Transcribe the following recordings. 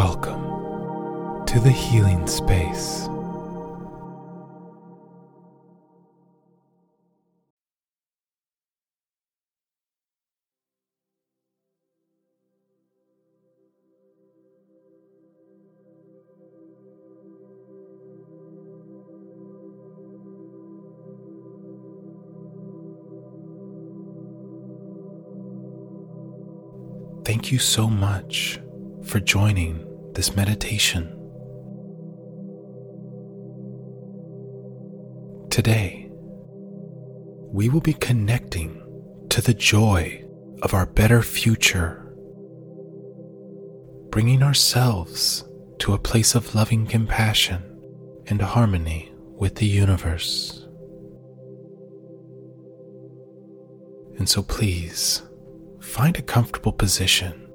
Welcome to the healing space. Thank you so much for joining this meditation. Today, we will be connecting to the joy of our better future, bringing ourselves to a place of loving compassion and harmony with the universe. And so, please find a comfortable position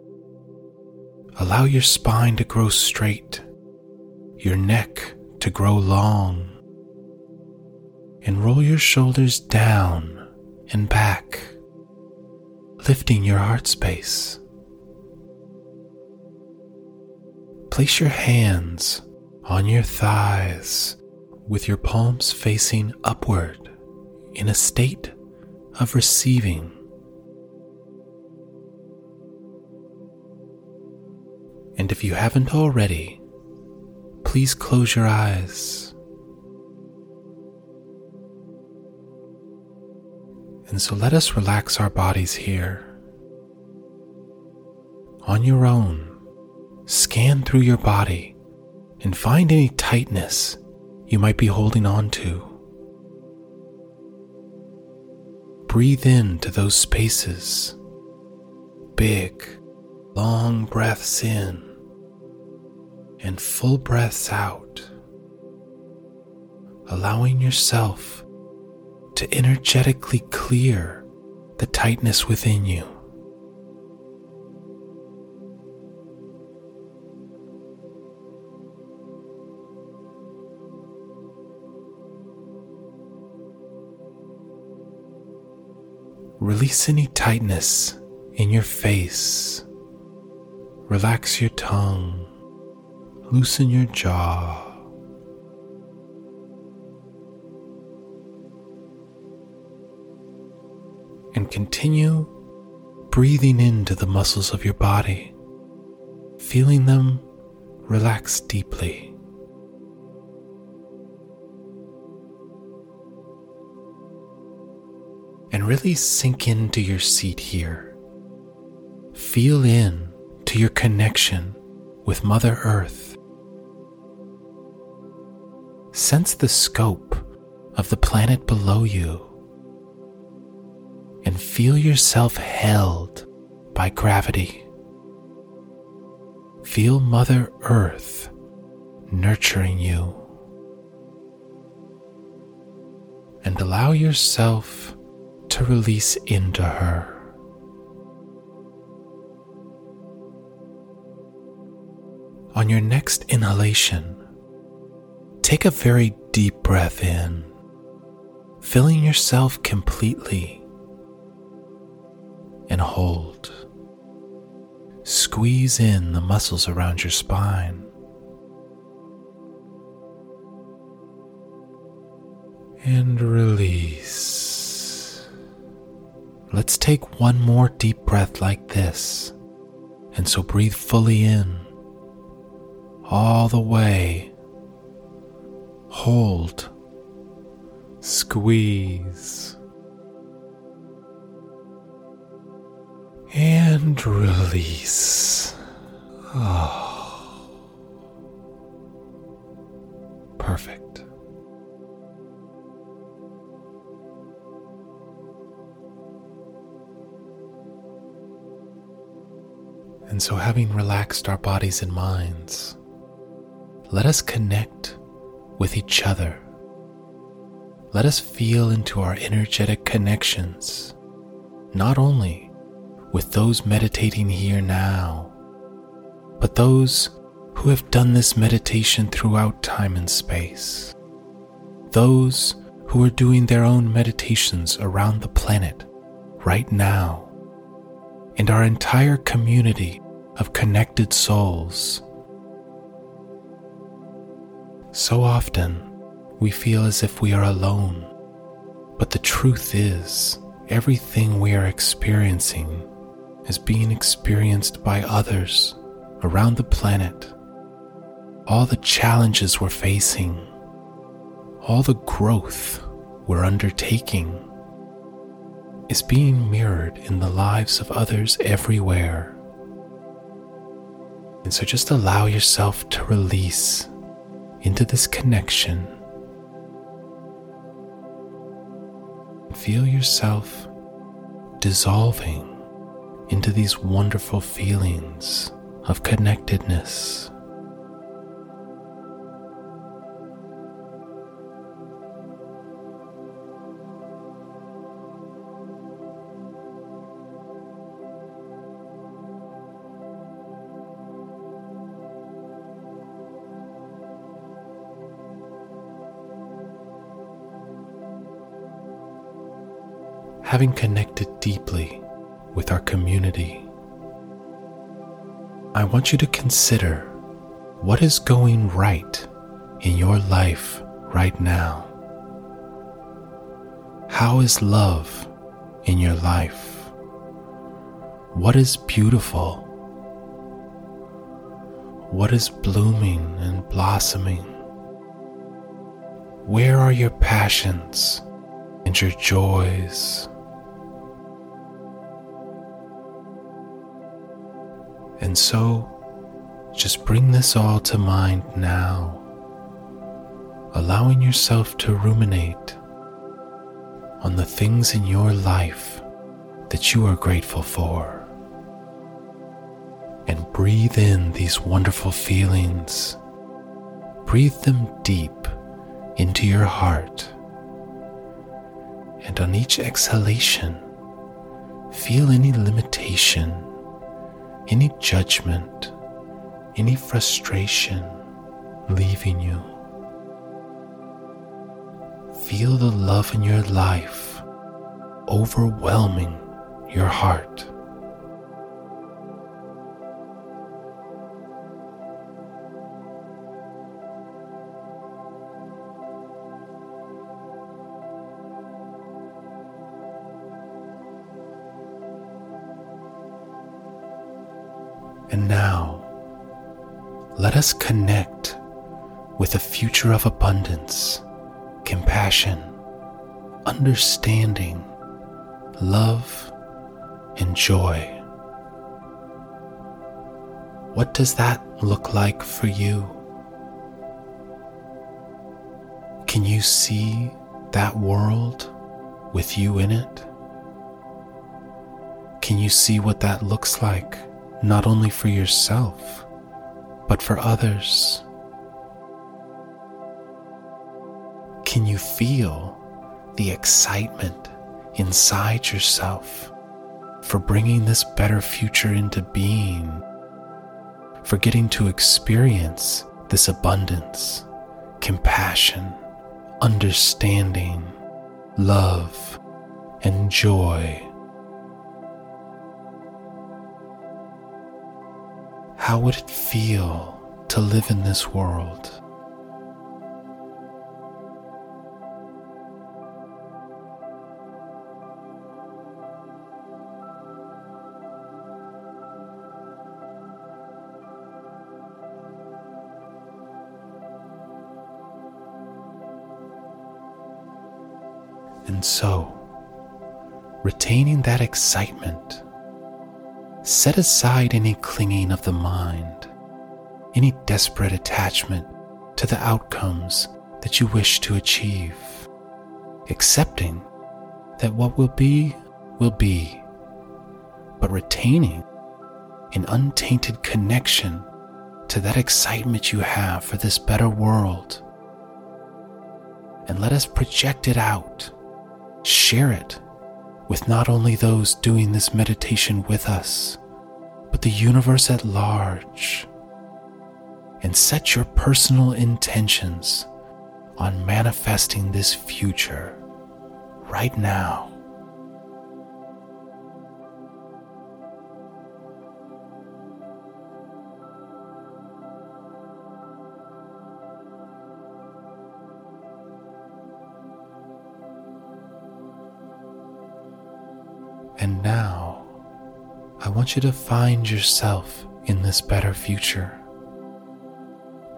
Allow your spine to grow straight, your neck to grow long, and roll your shoulders down and back, lifting your heart space. Place your hands on your thighs with your palms facing upward in a state of receiving. And if you haven't already, please close your eyes. And so let us relax our bodies here. On your own, scan through your body and find any tightness you might be holding on to. Breathe into those spaces. Big, long breaths in and full breaths out, allowing yourself to energetically clear the tightness within you. Release any tightness in your face. Relax your tongue loosen your jaw. And continue breathing into the muscles of your body, feeling them relax deeply. And really sink into your seat here. Feel in your connection with Mother Earth sense the scope of the planet below you and feel yourself held by gravity. Feel Mother Earth nurturing you. And allow yourself to release into her. On your next inhalation, Take a very deep breath in, filling yourself completely, and hold. Squeeze in the muscles around your spine. And release. Let's take one more deep breath like this. And so breathe fully in, all the way hold, squeeze, and release. Oh, perfect. And so, having relaxed our bodies and minds, let us connect with each other. Let us feel into our energetic connections, not only with those meditating here now, but those who have done this meditation throughout time and space. Those who are doing their own meditations around the planet right now, and our entire community of connected souls So often, we feel as if we are alone, but the truth is, everything we are experiencing is being experienced by others around the planet. All the challenges we're facing, all the growth we're undertaking, is being mirrored in the lives of others everywhere. And so just allow yourself to release into this connection. Feel yourself dissolving into these wonderful feelings of connectedness. Having connected deeply with our community, I want you to consider what is going right in your life right now. How is love in your life? What is beautiful? What is blooming and blossoming? Where are your passions and your joys? And so, just bring this all to mind now, allowing yourself to ruminate on the things in your life that you are grateful for. And breathe in these wonderful feelings. Breathe them deep into your heart. And on each exhalation, feel any limitation any judgment, any frustration leaving you. Feel the love in your life overwhelming your heart. Let us connect with a future of abundance, compassion, understanding, love, and joy. What does that look like for you? Can you see that world with you in it? Can you see what that looks like? not only for yourself, but for others? Can you feel the excitement inside yourself for bringing this better future into being, for getting to experience this abundance, compassion, understanding, love, and joy? How would it feel to live in this world? And so, retaining that excitement set aside any clinging of the mind, any desperate attachment to the outcomes that you wish to achieve, accepting that what will be, will be, but retaining an untainted connection to that excitement you have for this better world. And let us project it out, share it with not only those doing this meditation with us, but the universe at large. And set your personal intentions on manifesting this future right now. Want you to find yourself in this better future.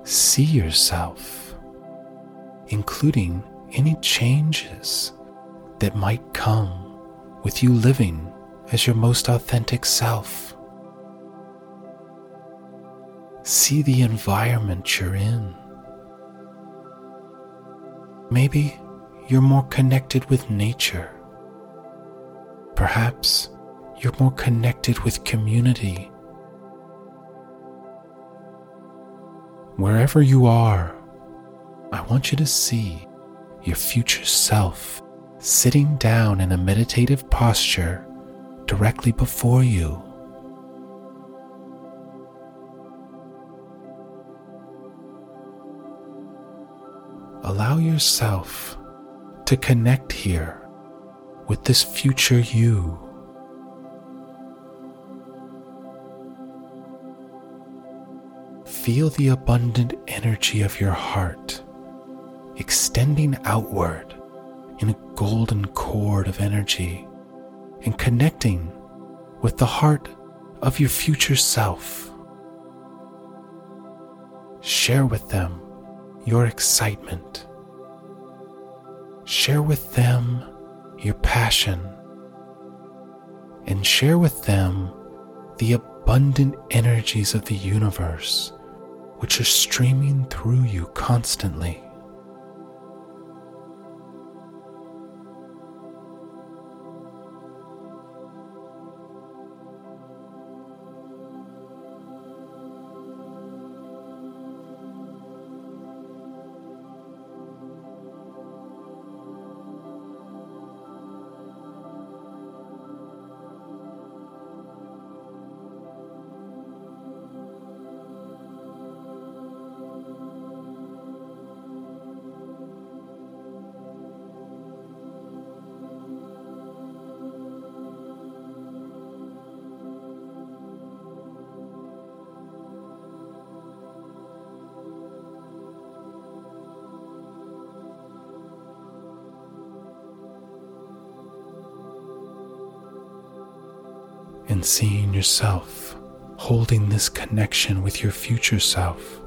See yourself, including any changes that might come with you living as your most authentic self. See the environment you're in. Maybe you're more connected with nature. Perhaps you're more connected with community. Wherever you are, I want you to see your future self sitting down in a meditative posture directly before you. Allow yourself to connect here with this future you. Feel the abundant energy of your heart extending outward in a golden cord of energy and connecting with the heart of your future self. Share with them your excitement. Share with them your passion. And share with them the abundant energies of the universe which are streaming through you constantly. And seeing yourself holding this connection with your future self.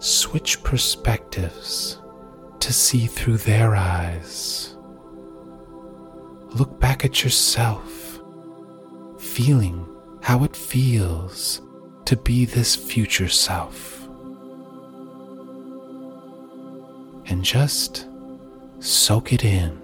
Switch perspectives to see through their eyes. Look back at yourself, feeling how it feels to be this future self. And just soak it in.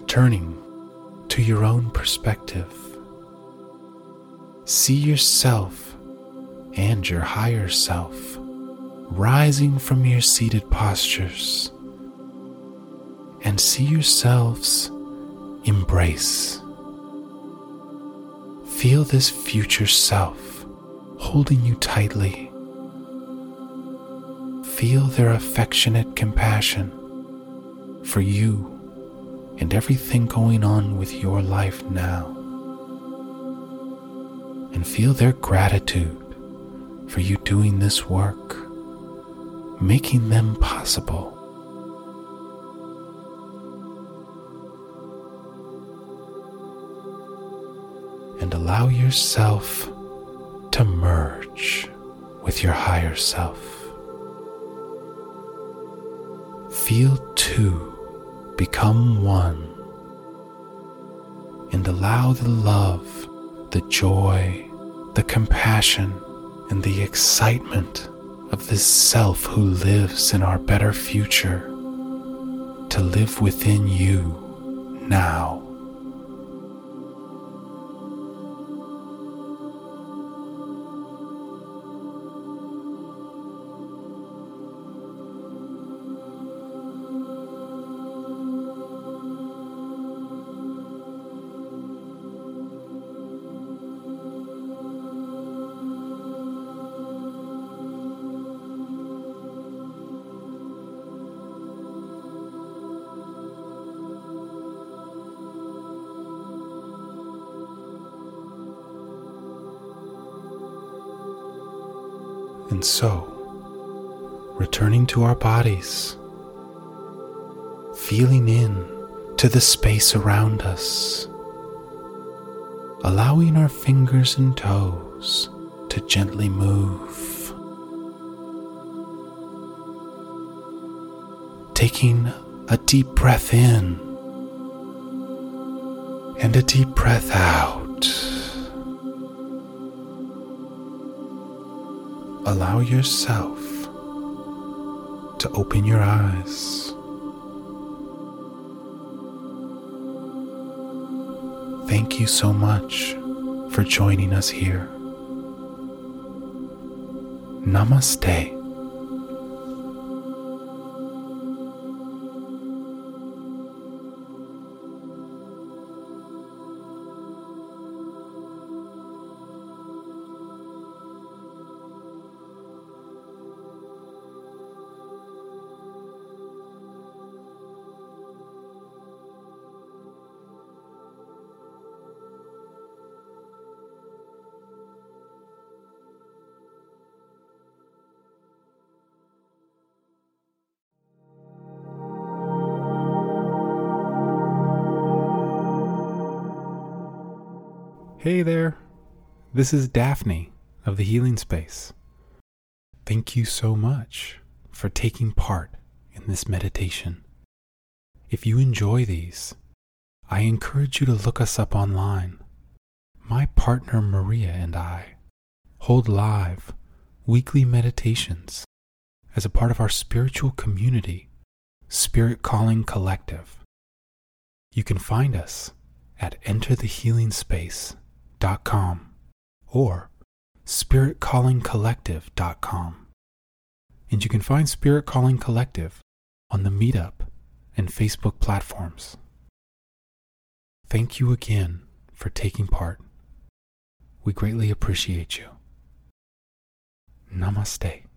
Returning to your own perspective. See yourself and your higher self rising from your seated postures and see yourselves embrace. Feel this future self holding you tightly. Feel their affectionate compassion for you and everything going on with your life now. And feel their gratitude for you doing this work, making them possible. And allow yourself to merge with your higher self. Feel two become one and allow the love, the joy, the compassion, and the excitement of this self who lives in our better future to live within you now. And so, returning to our bodies, feeling in to the space around us, allowing our fingers and toes to gently move, taking a deep breath in and a deep breath out. Allow yourself to open your eyes. Thank you so much for joining us here. Namaste. Hey there, this is Daphne of the Healing Space. Thank you so much for taking part in this meditation. If you enjoy these, I encourage you to look us up online. My partner Maria and I hold live weekly meditations as a part of our spiritual community, Spirit Calling Collective. You can find us at enterthehealingspace.com spiritcallingcollective.com or spiritcallingcollective.com. And you can find Spirit Calling Collective on the Meetup and Facebook platforms. Thank you again for taking part. We greatly appreciate you. Namaste.